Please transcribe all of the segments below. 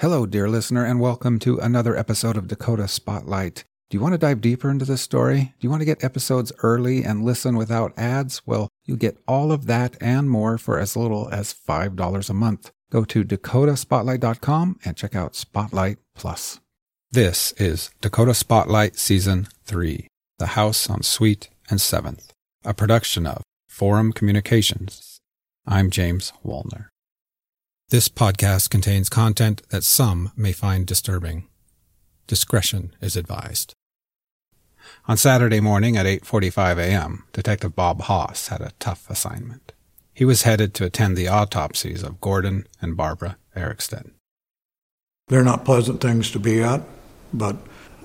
Hello, dear listener, and welcome to another episode of Dakota Spotlight. Do you want to dive deeper into this story? Do you want to get episodes early and listen without ads? Well, you get all of that and more for as little as $5 a month. Go to dakotaspotlight.com and check out Spotlight Plus. This is Dakota Spotlight Season 3, The House on Sweet and 7th, a production of Forum Communications. I'm James Wolner. This podcast contains content that some may find disturbing. Discretion is advised. On Saturday morning at 8:45 a.m., Detective Bob Haas had a tough assignment. He was headed to attend the autopsies of Gordon and Barbara Erickstad. They're not pleasant things to be at, but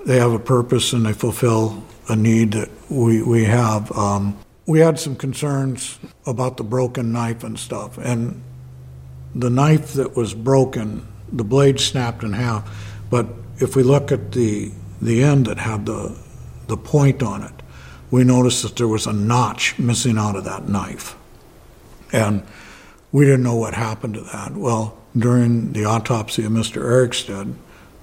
they have a purpose and they fulfill a need that we, we have. Um, we had some concerns about the broken knife and stuff, and the knife that was broken, the blade snapped in half. But if we look at the the end that had the the point on it, we noticed that there was a notch missing out of that knife, and we didn't know what happened to that. Well, during the autopsy of Mr. Erickstad,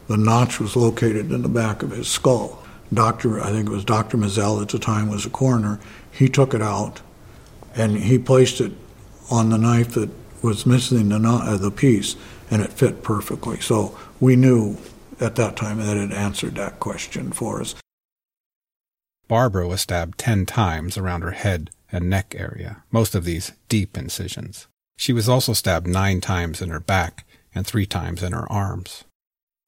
the notch was located in the back of his skull. Doctor, I think it was Dr. Mazel at the time was a coroner. He took it out, and he placed it on the knife that was missing the, uh, the piece, and it fit perfectly. So we knew at that time that it answered that question for us. Barbara was stabbed ten times around her head and neck area, most of these deep incisions. She was also stabbed nine times in her back and three times in her arms.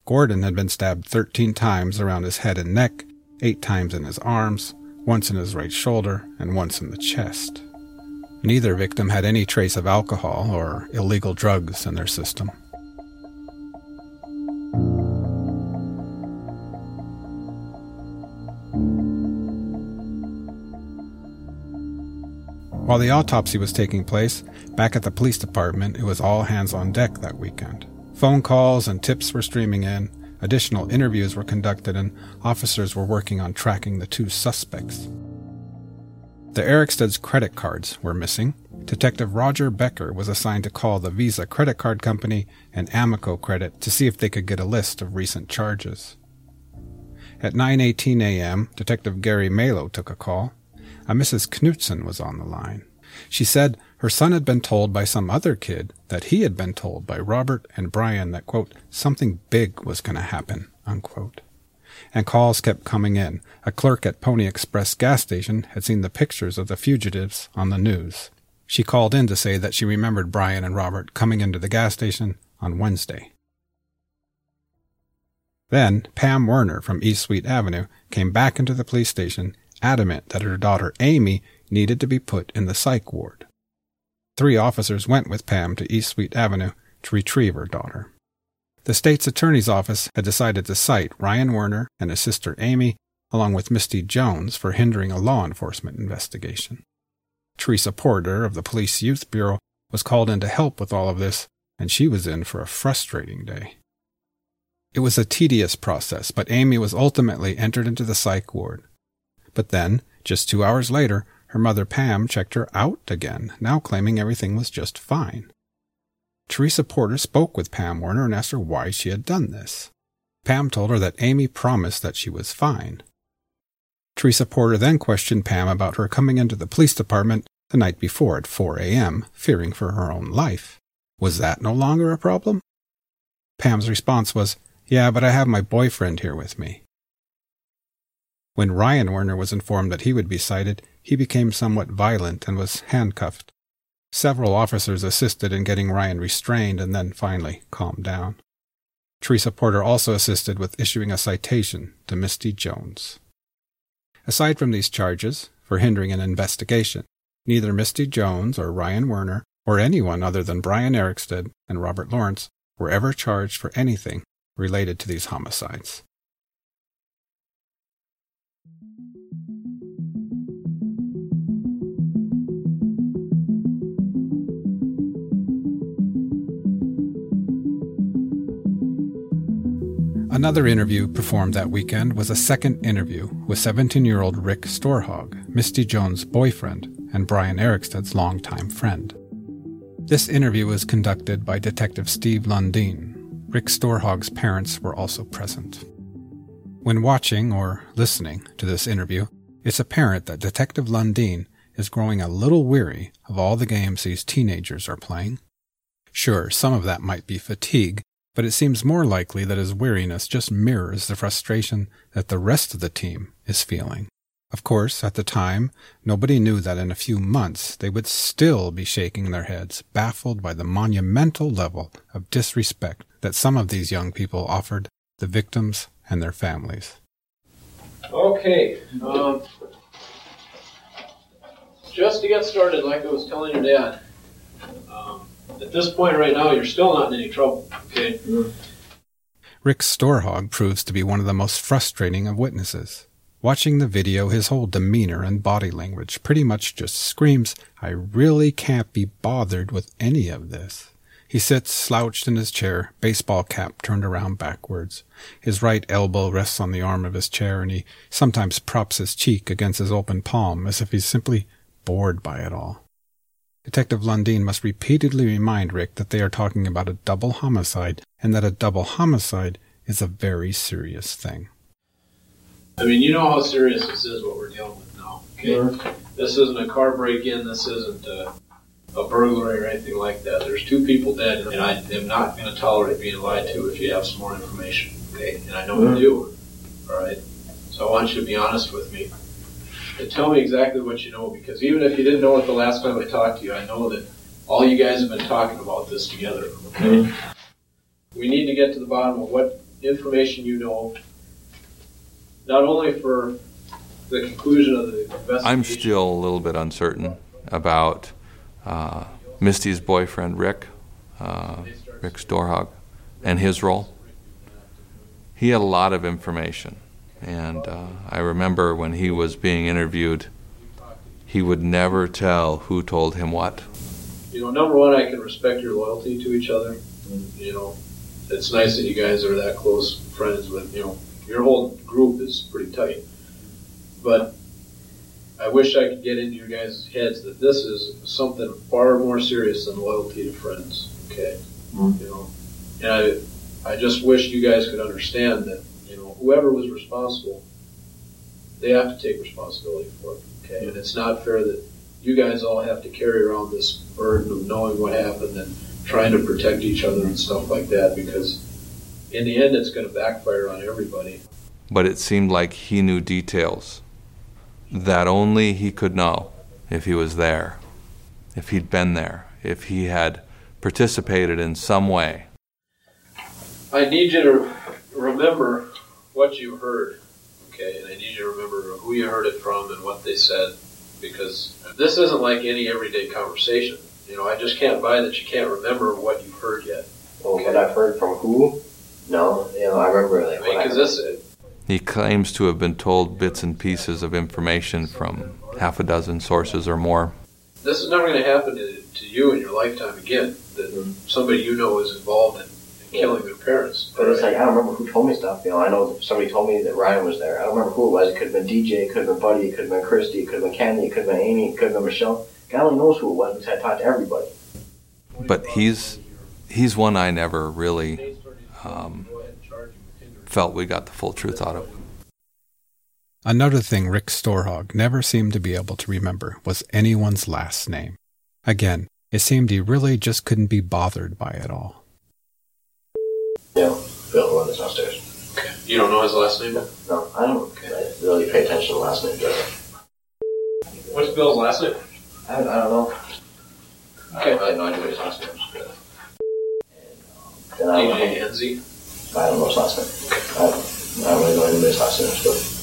Gordon had been stabbed 13 times around his head and neck, eight times in his arms, once in his right shoulder, and once in the chest. Neither victim had any trace of alcohol or illegal drugs in their system. While the autopsy was taking place, back at the police department, it was all hands on deck that weekend. Phone calls and tips were streaming in, additional interviews were conducted, and officers were working on tracking the two suspects. The Erickstad's credit cards were missing. Detective Roger Becker was assigned to call the Visa credit card company and Amoco Credit to see if they could get a list of recent charges. At 9:18 a.m., Detective Gary Malo took a call. A Mrs. Knutson was on the line. She said her son had been told by some other kid that he had been told by Robert and Brian that quote something big was going to happen unquote and calls kept coming in. A clerk at Pony Express gas station had seen the pictures of the fugitives on the news. She called in to say that she remembered Brian and Robert coming into the gas station on Wednesday. Then Pam Werner from East Sweet Avenue came back into the police station, adamant that her daughter Amy needed to be put in the psych ward. Three officers went with Pam to East Sweet Avenue to retrieve her daughter. The state's attorney's office had decided to cite Ryan Werner and his sister Amy, along with Misty Jones, for hindering a law enforcement investigation. Teresa Porter of the Police Youth Bureau was called in to help with all of this, and she was in for a frustrating day. It was a tedious process, but Amy was ultimately entered into the psych ward. But then, just two hours later, her mother Pam checked her out again, now claiming everything was just fine. Teresa Porter spoke with Pam Werner and asked her why she had done this. Pam told her that Amy promised that she was fine. Teresa Porter then questioned Pam about her coming into the police department the night before at 4 a.m., fearing for her own life. Was that no longer a problem? Pam's response was, Yeah, but I have my boyfriend here with me. When Ryan Werner was informed that he would be cited, he became somewhat violent and was handcuffed. Several officers assisted in getting Ryan restrained and then finally calmed down. Teresa Porter also assisted with issuing a citation to Misty Jones. Aside from these charges for hindering an investigation, neither Misty Jones or Ryan Werner or anyone other than Brian Erickstad and Robert Lawrence were ever charged for anything related to these homicides. Another interview performed that weekend was a second interview with 17 year old Rick Storhaug, Misty Jones' boyfriend and Brian Erickstad's longtime friend. This interview was conducted by Detective Steve Lundin. Rick Storhaug's parents were also present. When watching or listening to this interview, it's apparent that Detective Lundin is growing a little weary of all the games these teenagers are playing. Sure, some of that might be fatigue, but it seems more likely that his weariness just mirrors the frustration that the rest of the team is feeling. Of course, at the time, nobody knew that in a few months they would still be shaking their heads, baffled by the monumental level of disrespect that some of these young people offered the victims and their families. Okay, um, just to get started, like I was telling your dad, um, at this point right now, you're still not in any trouble, okay? Mm-hmm. Rick Storhaug proves to be one of the most frustrating of witnesses. Watching the video, his whole demeanor and body language pretty much just screams, I really can't be bothered with any of this. He sits slouched in his chair, baseball cap turned around backwards. His right elbow rests on the arm of his chair, and he sometimes props his cheek against his open palm as if he's simply bored by it all. Detective Lundin must repeatedly remind Rick that they are talking about a double homicide and that a double homicide is a very serious thing. I mean, you know how serious this is, what we're dealing with now, okay? This isn't a car break-in, this isn't a, a burglary or anything like that. There's two people dead, and I am not going to tolerate being lied to if you have some more information, okay? And I know you do, all right? So I want you to be honest with me and tell me exactly what you know, because even if you didn't know it the last time I talked to you, I know that all you guys have been talking about this together, okay? We need to get to the bottom of what information you know, not only for the conclusion of the investigation. I'm still a little bit uncertain about uh, Misty's boyfriend, Rick, uh, Rick Storhaug, and his role. He had a lot of information. And uh, I remember when he was being interviewed, he would never tell who told him what. You know, number one, I can respect your loyalty to each other. You know, it's nice that you guys are that close friends, but, you know, your whole group is pretty tight. But I wish I could get into your guys' heads that this is something far more serious than loyalty to friends. Okay, Mm. you know, and I, I just wish you guys could understand that you know whoever was responsible, they have to take responsibility for it. Okay, and it's not fair that you guys all have to carry around this burden of knowing what happened and trying to protect each other and stuff like that because in the end it's going to backfire on everybody. But it seemed like he knew details that only he could know if he was there, if he'd been there, if he had participated in some way. I need you to remember what you heard, okay? And I need you to remember who you heard it from and what they said, because this isn't like any everyday conversation. You know, I just can't buy that you can't remember what you've heard yet. Well, what I've heard from who? No, you know, I remember like I mean, I because this, He claims to have been told bits and pieces of information from half a dozen sources or more. this is never going to happen to, to you in your lifetime again. That Mhm. somebody you know is involved in, in killing their parents. But it's like I don't remember who told me stuff. You know, I know somebody told me that Ryan was there. I don't remember who it was. It could have been DJ, it could have been Buddy, it could have been Christy, it could have been Candy, it could have been Amy, it could have been Michelle. God only knows who it was because I talked to everybody. But he's he's one I never really um, felt we got the full truth out of. Another thing Rick Storhaug never seemed to be able to remember was anyone's last name. Again, it seemed he really just couldn't be bothered by it all. Know, Bill, the one that's downstairs. You don't know his last name? No, I don't I really pay attention to last name. Do I? What's Bill's last name? I, I don't know. I Okay. Um, don't really know his last name is. Then I don't, DJ know, Enzi. I don't know his last name. I don't, I don't really know anybody's last names, but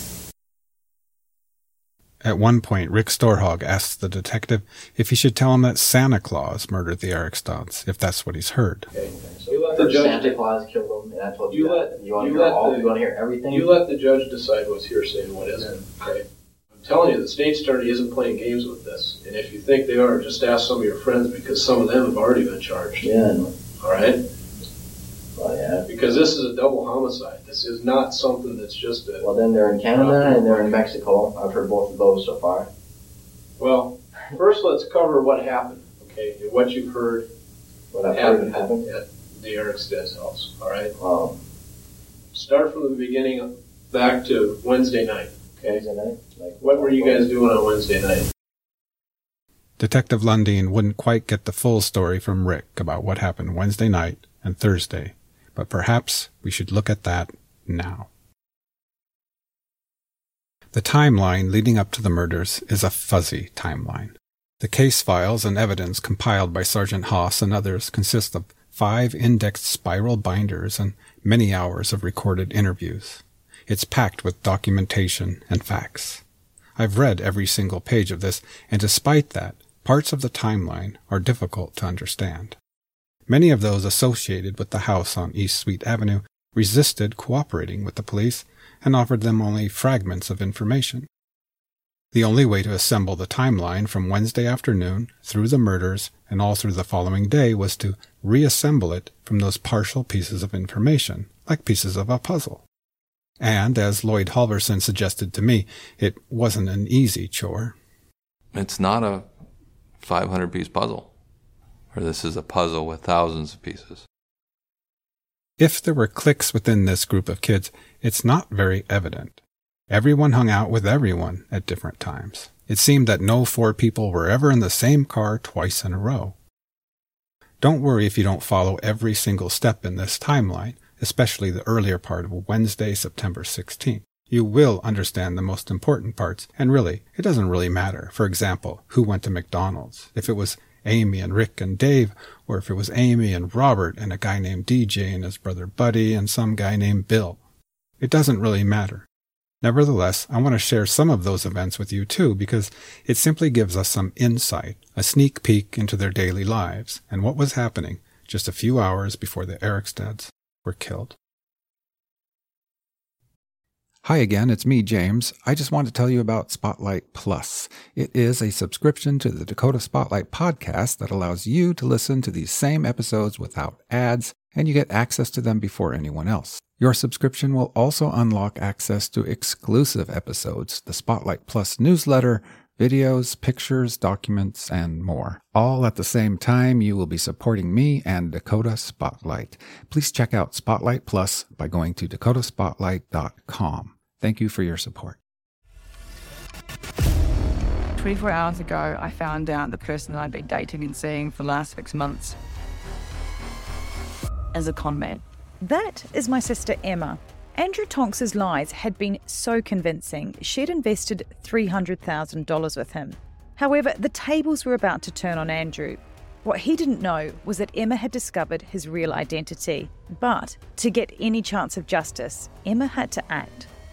At one point, Rick Storhaug asks the detective if he should tell him that Santa Claus murdered the Ericstons, if that's what he's heard. okay. So You let the judge- Santa Claus killed him, and I told you, You that. let- you want to you hear let all? the- you want to hear everything? You let the judge decide what's hearsay and what isn't. Okay. I'm telling you, the state's attorney isn't playing games with this. And if you think they are, just ask some of your friends because some of them have already been charged. yeah, All right? Well, yeah. Because this is a double homicide. This is not something that's just a. Well, then they're in Canada and they're in Mexico. I've heard both of those so far. Well, first let's cover what happened. Okay, and what you've heard What I've heard happened happened. at the Erickstad's house. All right. Um, Start from the beginning back to Wednesday night. Okay. Wednesday night. Like, What were you guys doing on Wednesday night? Detective Lundin wouldn't quite get the full story from Rick about what happened Wednesday night and Thursday, but perhaps we should look at that now. The timeline leading up to the murders is a fuzzy timeline. The case files and evidence compiled by Sergeant Haas and others consist of five indexed spiral binders and many hours of recorded interviews. It's packed with documentation and facts. I've read every single page of this, and despite that, parts of the timeline are difficult to understand. Many of those associated with the house on East Sweet Avenue resisted cooperating with the police and offered them only fragments of information. The only way to assemble the timeline from Wednesday afternoon through the murders and all through the following day was to reassemble it from those partial pieces of information, like pieces of a puzzle. And, as Lloyd Halverson suggested to me, it wasn't an easy chore. It's not a 500 piece puzzle, this is a puzzle with thousands of pieces. If there were cliques within this group of kids, it's not very evident. Everyone hung out with everyone at different times. It seemed that no four people were ever in the same car twice in a row. Don't worry if you don't follow every single step in this timeline, especially the earlier part of Wednesday, September 16th. You will understand the most important parts, and really, it doesn't really matter. For example, who went to McDonald's, if it was Amy and Rick and Dave, or if it was Amy and Robert and a guy named DJ and his brother Buddy and some guy named Bill. It doesn't really matter. Nevertheless, I want to share some of those events with you too because it simply gives us some insight, a sneak peek into their daily lives and what was happening just a few hours before the Erickstads were killed. Hi again, it's me, James. I just want to tell you about Spotlight Plus. It is a subscription to the Dakota Spotlight podcast that allows you to listen to these same episodes without ads, and you get access to them before anyone else. Your subscription will also unlock access to exclusive episodes, the Spotlight Plus newsletter, videos, pictures, documents, and more. All at the same time, you will be supporting me and Dakota Spotlight. Please check out Spotlight Plus by going to dakotaspotlight.com. Thank you for your support. 24 hours ago, I found out the person that I'd been dating and seeing for the last six months as a con man. That is my sister Emma. Andrew Tonks's lies had been so convincing, she'd invested $300,000 with him. However, the tables were about to turn on Andrew. What he didn't know was that Emma had discovered his real identity. But to get any chance of justice, Emma had to act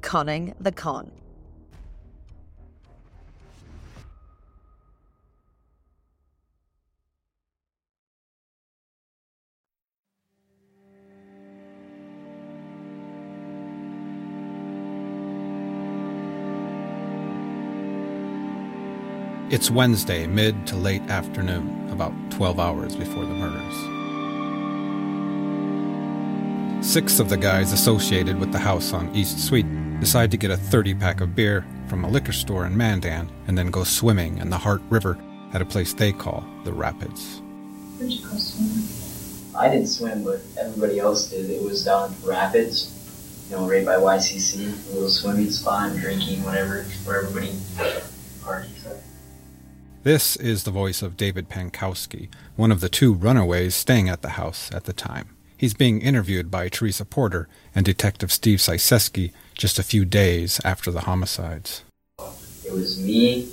Conning the Con. It's Wednesday, mid to late afternoon, about 12 hours before the murders. Six of the guys associated with the house on East Sweet decide to get a 30 pack of beer from a liquor store in Mandan and then go swimming in the Heart River at a place they call the Rapids. I didn't swim, but everybody else did. It was down in Rapids, you know, right by YCC, a little swimming spot, and drinking, whatever, where everybody parties. This is the voice of David Pankowski, one of the two runaways staying at the house at the time. He's being interviewed by Teresa Porter and Detective Steve Syseski just a few days after the homicides. It was me,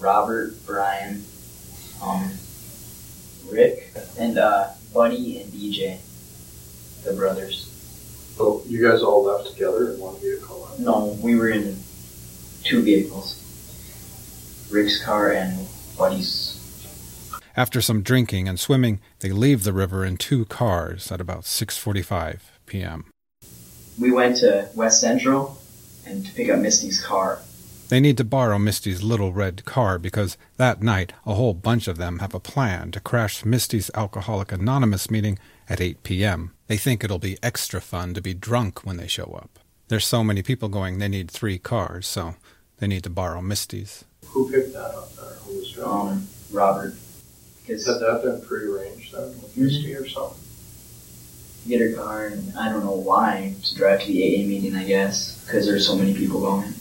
Robert, Brian, um, Rick, and uh, Buddy and DJ, the brothers. So you guys all left together in one vehicle? No, we were in two vehicles. Rick's car and Buddy's. After some drinking and swimming, they leave the river in two cars at about 6:45 p.m. We went to West Central and to pick up Misty's car. They need to borrow Misty's little red car because that night a whole bunch of them have a plan to crash Misty's Alcoholic Anonymous meeting at 8 p.m. They think it'll be extra fun to be drunk when they show up. There's so many people going they need three cars, so they need to borrow Misty's. Who picked that up there? Who was driving? Um, Robert. Because Had that been prearranged then with Misty or something? Get her car, and I don't know why, to drive to the AA meeting, I guess, because there's so many people going.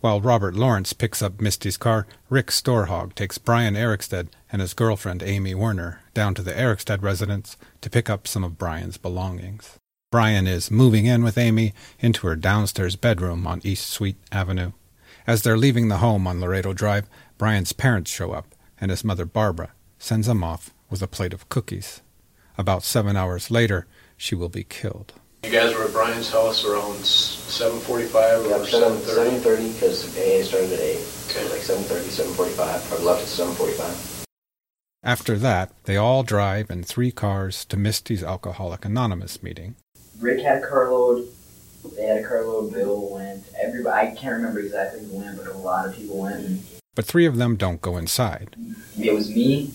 While Robert Lawrence picks up Misty's car, Rick Storhaug takes Brian Erickstad and his girlfriend Amy Werner down to the Erickstad residence to pick up some of Brian's belongings. Brian is moving in with Amy into her downstairs bedroom on East Sweet Avenue. As they're leaving the home on Laredo Drive, Brian's parents show up, and his mother Barbara sends him off with a plate of cookies. About seven hours later, she will be killed. You guys were at Brian's house around seven forty-five Yeah, or seven seven thirty? seven thirty because AA started at eight. So like seven thirty, seven forty-five. I left at seven forty-five. After that, they all drive in three cars to Misty's Alcoholic Anonymous meeting. Rick had a carload. They had a carload. Bill went. Everybody. I can't remember exactly who went, but a lot of people went. But three of them don't go inside. it was me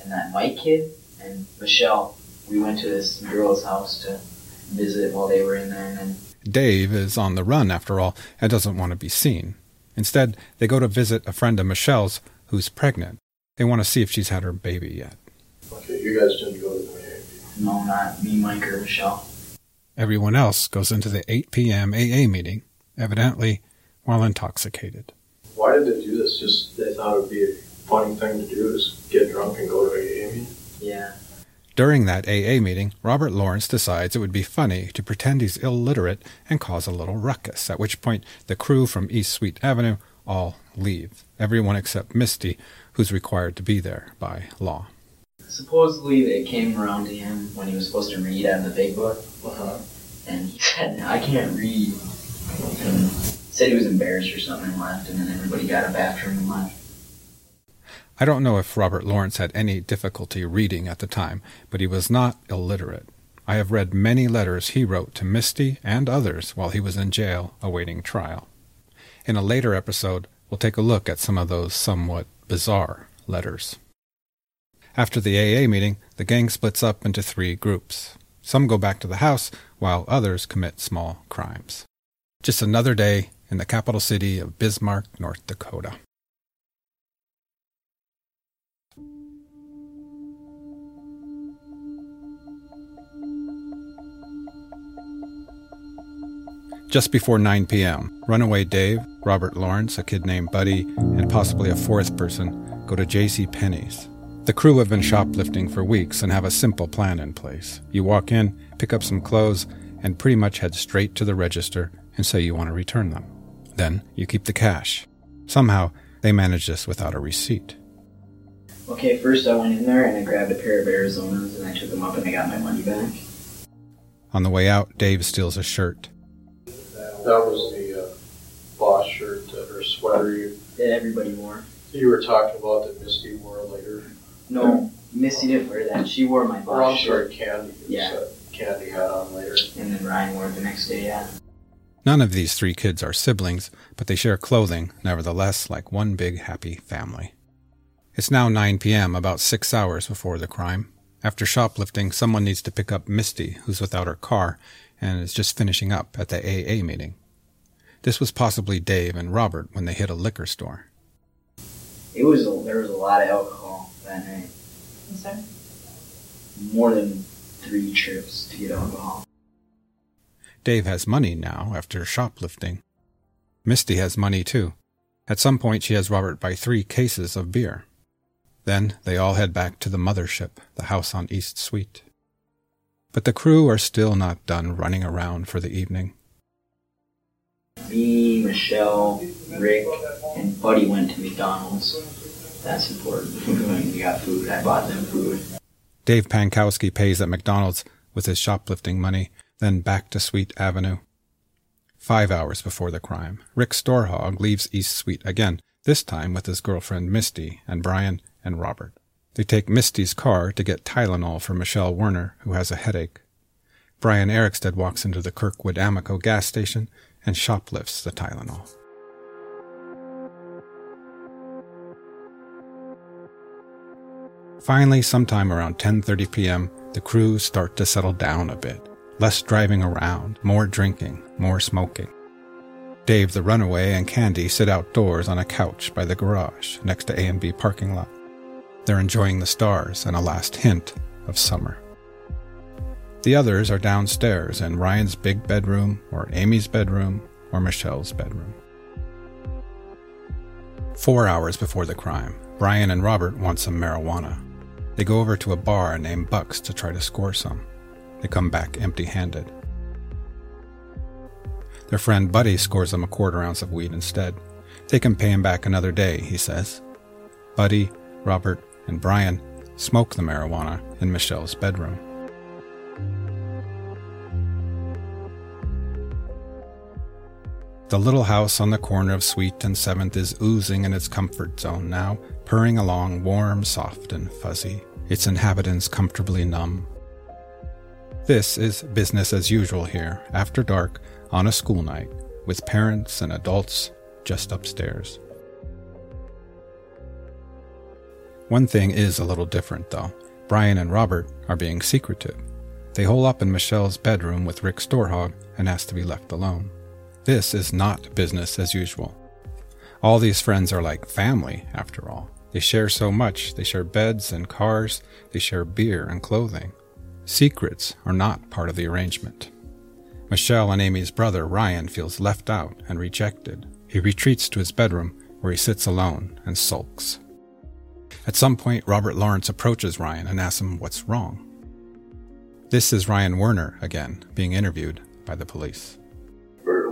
and that Mike kid and Michelle. We went to this girl's house to visit while they were in there, and then Dave is on the run, after all, and doesn't want to be seen. Instead, they go to visit a friend of Michelle's who's pregnant. They want to see if she's had her baby yet. Okay, you guys didn't go to the meeting. no, not me, Mike, or Michelle. Everyone else goes into the 8 p.m. AA meeting, evidently while intoxicated. Why did they do this? Just they thought it would be a funny thing to do is get drunk and go to AA meeting? Yeah. During that AA meeting, Robert Lawrence decides it would be funny to pretend he's illiterate and cause a little ruckus, at which point the crew from East Sweet Avenue all leave, everyone except Misty, who's required to be there by law. Supposedly, it came around to him when he was supposed to read out of the big book, Uh-huh. and he said, "I can't read." And said he was embarrassed or something and left, and then everybody got up after him and left. I don't know if Robert Lawrence had any difficulty reading at the time, but he was not illiterate. I have read many letters he wrote to Misty and others while he was in jail awaiting trial. In a later episode, we'll take a look at some of those somewhat bizarre letters. After the AA meeting, the gang splits up into three groups. Some go back to the house, while others commit small crimes. Just another day in the capital city of Bismarck, North Dakota. Just before 9 p.m., Runaway Dave, Robert Lawrence, a kid named Buddy, and possibly a fourth person go to J.C. Penney's. The crew have been shoplifting for weeks and have a simple plan in place. You walk in, pick up some clothes, and pretty much head straight to the register and say you want to return them. Then you keep the cash. Somehow, they manage this without a receipt. Okay, first I went in there and I grabbed a pair of Arizonas and I took them up and I got my money back. On the way out, Dave steals a shirt. That was the uh, boss shirt or sweater you, That everybody wore. you were talking about that Misty wore later. No, Missy didn't wear that. She wore my Or I'm boss sorry, shirt, Candy. Yeah. said Candy had on later. and then Ryan wore it the next day. Yeah. None of these three kids are siblings, but they share clothing, nevertheless, like one big happy family. It's now 9 p.m., about six hours before the crime. After shoplifting, someone needs to pick up Misty, who's without her car and is just finishing up at the AA meeting. This was possibly Dave and Robert when they hit a liquor store. It was a, there was a lot of alcohol that night. More than three trips to get alcohol. Dave has money now after shoplifting. Misty has money too. At some point, she has Robert buy three cases of beer. Then they all head back to the mothership, the house on East Sweet. But the crew are still not done running around for the evening. Me, Michelle, Rick, and Buddy went to McDonald's. That's important. we got food. I bought them food. Dave Pankowski pays at McDonald's with his shoplifting money, then back to Sweet Avenue. Five hours before the crime, Rick Storhaug leaves East Sweet again, this time with his girlfriend Misty and Brian and Robert. They take Misty's car to get Tylenol for Michelle Werner, who has a headache. Brian Erickstad walks into the Kirkwood Amoco gas station and shoplifts the Tylenol. Finally, sometime around 10:30 p.m., the crew start to settle down a bit. Less driving around, more drinking, more smoking. Dave the runaway and Candy sit outdoors on a couch by the garage next to A&B parking lot. They're enjoying the stars and a last hint of summer. The others are downstairs in Ryan's big bedroom, or Amy's bedroom, or Michelle's bedroom. Four hours before the crime, Brian and Robert want some marijuana. They go over to a bar named Buck's to try to score some. They come back empty handed. Their friend Buddy scores them a quarter ounce of weed instead. They can pay him back another day, he says. Buddy, Robert, and Brian smoke the marijuana in Michelle's bedroom. The little house on the corner of Sweet and 7th is oozing in its comfort zone now, purring along warm, soft, and fuzzy, its inhabitants comfortably numb. This is business as usual here, after dark, on a school night, with parents and adults just upstairs. One thing is a little different, though. Brian and Robert are being secretive. They hole up in Michelle's bedroom with Rick Storhaug and ask to be left alone. This is not business as usual. All these friends are like family, after all. They share so much. They share beds and cars. They share beer and clothing. Secrets are not part of the arrangement. Michelle and Amy's brother, Ryan, feels left out and rejected. He retreats to his bedroom, where he sits alone and sulks. At some point, Robert Lawrence approaches Ryan and asks him what's wrong. This is Ryan Werner again, being interviewed by the police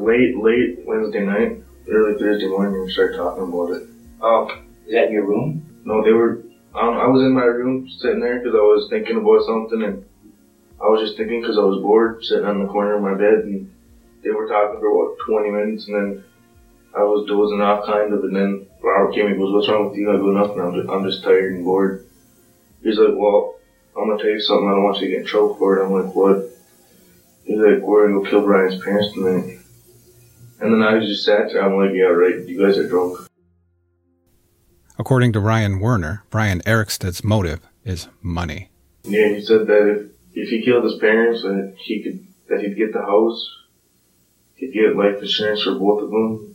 late, late Wednesday night, early Thursday morning, we started talking about it. Oh, is that in your room? No, they were. Um, I was in my room sitting there because I was thinking about something, and I was just thinking because I was bored, sitting on the corner of my bed, and they were talking for about 20 minutes, and then I was dozing off kind of, and then Came and goes, "What's wrong with you?" I go, "Nothing. I'm just, I'm just tired and bored." He's like, "Well, I'm gonna tell you something. I don't want you to get in trouble for it." I'm like, "What?" He's like, "We're gonna go kill Brian's parents tonight." And then I was just sat there. I'm like, yeah, right. You guys are drunk. According to Ryan Werner, Brian Erickstad's motive is money. Yeah, he said that if, if he killed his parents, that he could that he'd get the house, he'd get life insurance for both of them,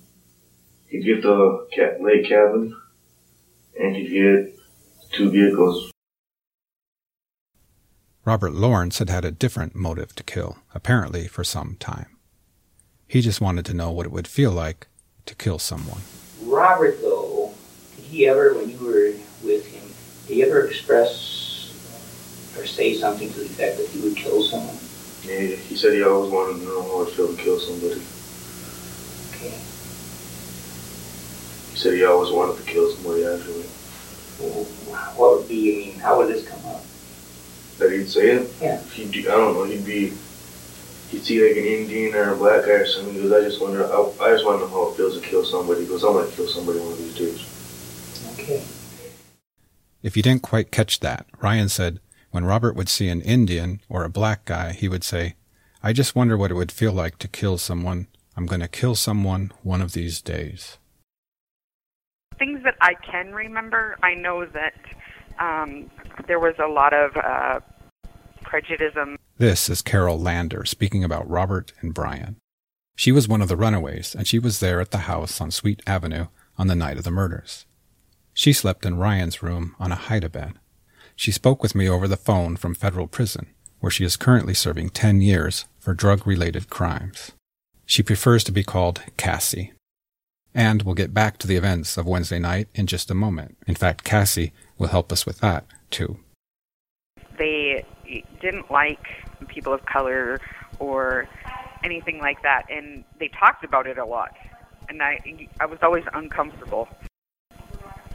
he'd get the cat, lake cabin, and he'd get two vehicles. Robert Lawrence had had a different motive to kill, apparently for some time. He just wanted to know what it would feel like to kill someone. Robert, though, did he ever, when you were with him, did he ever express or say something to the effect that he would kill someone? Yeah, he said he always wanted to know how it felt to kill somebody. Okay. He said he always wanted to kill somebody, actually. Well, what would be, I mean, how would this come up? That he'd say it? Yeah. He'd, I don't know, he'd be he'd see like an Indian or a black guy or something, he goes, I just wonder, I, I just want to know how it feels to kill somebody. He goes, I'm going to kill somebody one of these days. Okay. If you didn't quite catch that, Ryan said when Robert would see an Indian or a black guy, he would say, I just wonder what it would feel like to kill someone. I'm going to kill someone one of these days. Things that I can remember, I know that um, there was a lot of uh, prejudice this is Carol Lander speaking about Robert and Brian. She was one of the runaways, and she was there at the house on Sweet Avenue on the night of the murders. She slept in Ryan's room on a hide bed. She spoke with me over the phone from federal prison, where she is currently serving 10 years for drug related crimes. She prefers to be called Cassie. And we'll get back to the events of Wednesday night in just a moment. In fact, Cassie will help us with that, too. They didn't like people of color or anything like that. And they talked about it a lot. And I, I was always uncomfortable.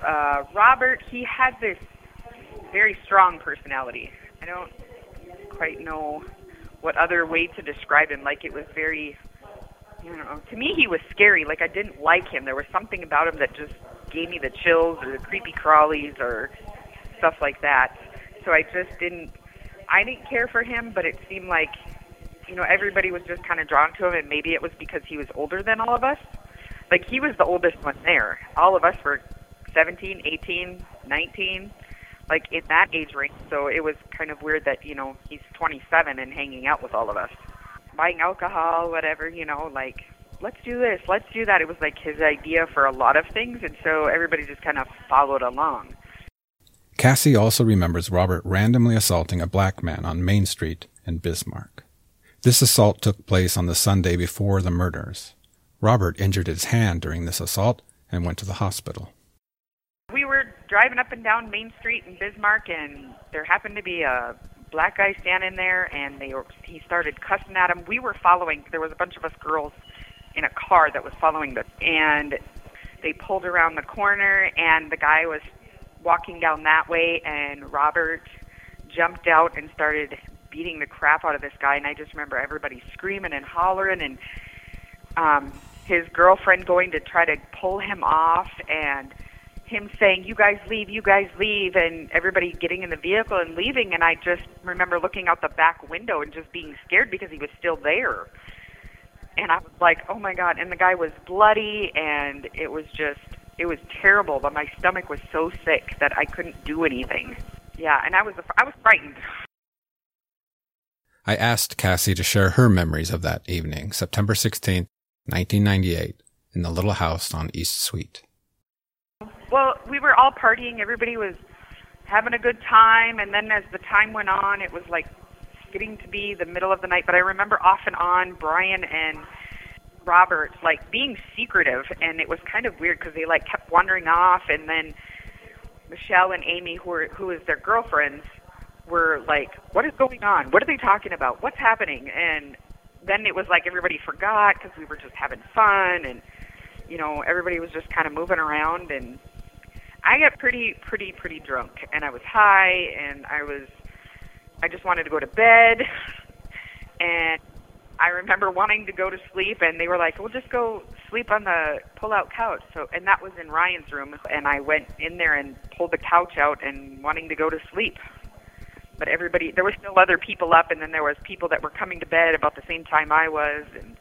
Uh, Robert, he had this very strong personality. I don't quite know what other way to describe him. Like it was very, you know, to me he was scary. Like I didn't like him. There was something about him that just gave me the chills or the creepy crawlies or stuff like that. So I just didn't I didn't care for him, but it seemed like you know everybody was just kind of drawn to him and maybe it was because he was older than all of us. Like he was the oldest one there. All of us were 17, 18, 19 like in that age range. So it was kind of weird that, you know, he's 27 and hanging out with all of us. Buying alcohol, whatever, you know, like let's do this, let's do that. It was like his idea for a lot of things, and so everybody just kind of followed along. Cassie also remembers Robert randomly assaulting a black man on Main Street in Bismarck. This assault took place on the Sunday before the murders. Robert injured his hand during this assault and went to the hospital. We were driving up and down Main Street in Bismarck, and there happened to be a black guy standing there, and they were, he started cussing at him. We were following. There was a bunch of us girls in a car that was following us, and they pulled around the corner, and the guy was walking down that way, and Robert jumped out and started beating the crap out of this guy, and I just remember everybody screaming and hollering, and um, his girlfriend going to try to pull him off, and him saying, "You guys leave, you guys leave," and everybody getting in the vehicle and leaving. And I just remember looking out the back window and just being scared because he was still there. And I was like, "Oh my god!" And the guy was bloody, and it was just, it was terrible. But my stomach was so sick that I couldn't do anything. Yeah, and I was, I was frightened. I asked Cassie to share her memories of that evening, September 16th, 1998, in the little house on East Sweet. Well, we were all partying. Everybody was having a good time, and then as the time went on, it was like getting to be the middle of the night. But I remember off and on Brian and Robert like being secretive, and it was kind of weird because they like kept wandering off, and then Michelle and Amy, who were who is their girlfriends, were like, "What is going on? What are they talking about? What's happening?" And then it was like everybody forgot because we were just having fun, and you know everybody was just kind of moving around and I got pretty, pretty, pretty drunk, and I was high, and I was, I just wanted to go to bed, and I remember wanting to go to sleep, and they were like, "We'll just go sleep on the pull-out couch." So, and that was in Ryan's room, and I went in there and pulled the couch out, and wanting to go to sleep. But everybody, there were still other people up, and then there was people that were coming to bed about the same time I was, and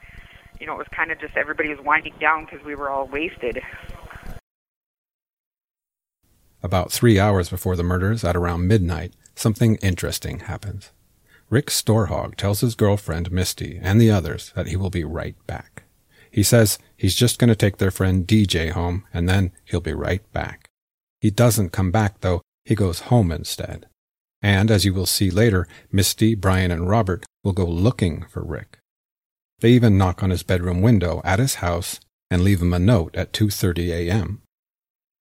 you know, it was kind of just everybody was winding down because we were all wasted. About three hours before the murders, at around midnight, something interesting happens. Rick Storhaug tells his girlfriend Misty and the others that he will be right back. He says he's just going to take their friend DJ home and then he'll be right back. He doesn't come back though, he goes home instead. And as you will see later, Misty, Brian, and Robert will go looking for Rick. They even knock on his bedroom window at his house and leave him a note at 2:30 a.m.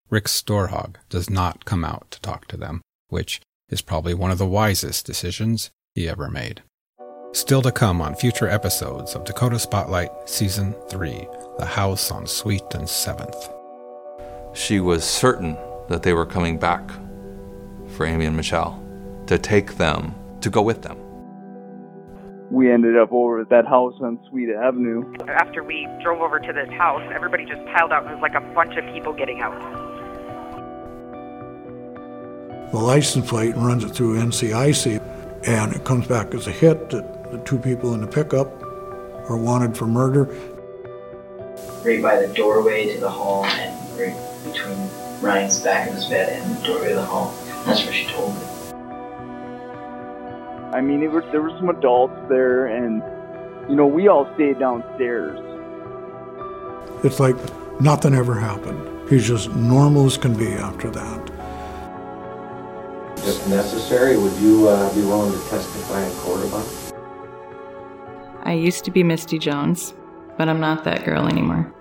Rick Storhaug does not come out to talk to them, which is probably one of the wisest decisions he ever made. Still to come on future episodes of Dakota Spotlight Season 3 The House on Sweet and 7th. She was certain that they were coming back for Amy and Michelle to take them, to go with them. We ended up over at that house on Sweet Avenue. After we drove over to this house, everybody just piled out and it was like a bunch of people getting out the license plate and runs it through NCIC, and it comes back as a hit that the two people in the pickup are wanted for murder. Right by the doorway to the hall, and right between Ryan's back of his bed and the doorway of the hall. That's where she told me. I mean, was, there were some adults there, and you know, we all stayed downstairs. It's like nothing ever happened. He's just normal as can be after that if necessary, would you uh, be willing to testify in court about it? I used to be Misty Jones, but I'm not that girl anymore.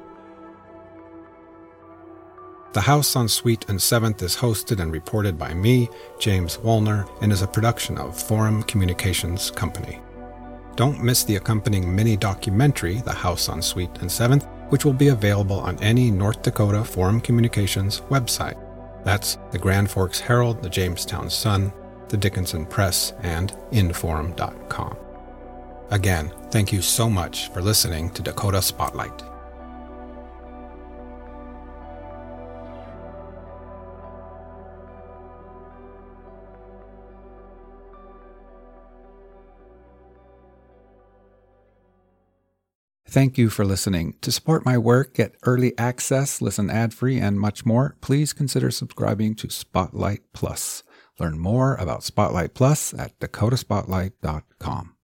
The House on Sweet and 7th is hosted and reported by me, James Wolner, and is a production of Forum Communications Company. Don't miss the accompanying mini documentary, The House on Sweet and 7th, which will be available on any North Dakota Forum Communications website. That's the Grand Forks Herald, the Jamestown Sun, the Dickinson Press, and Inforum.com. Again, thank you so much for listening to Dakota Spotlight. Thank you for listening. To support my work, get early access, listen ad free, and much more, please consider subscribing to Spotlight Plus. Learn more about Spotlight Plus at dakotaspotlight.com.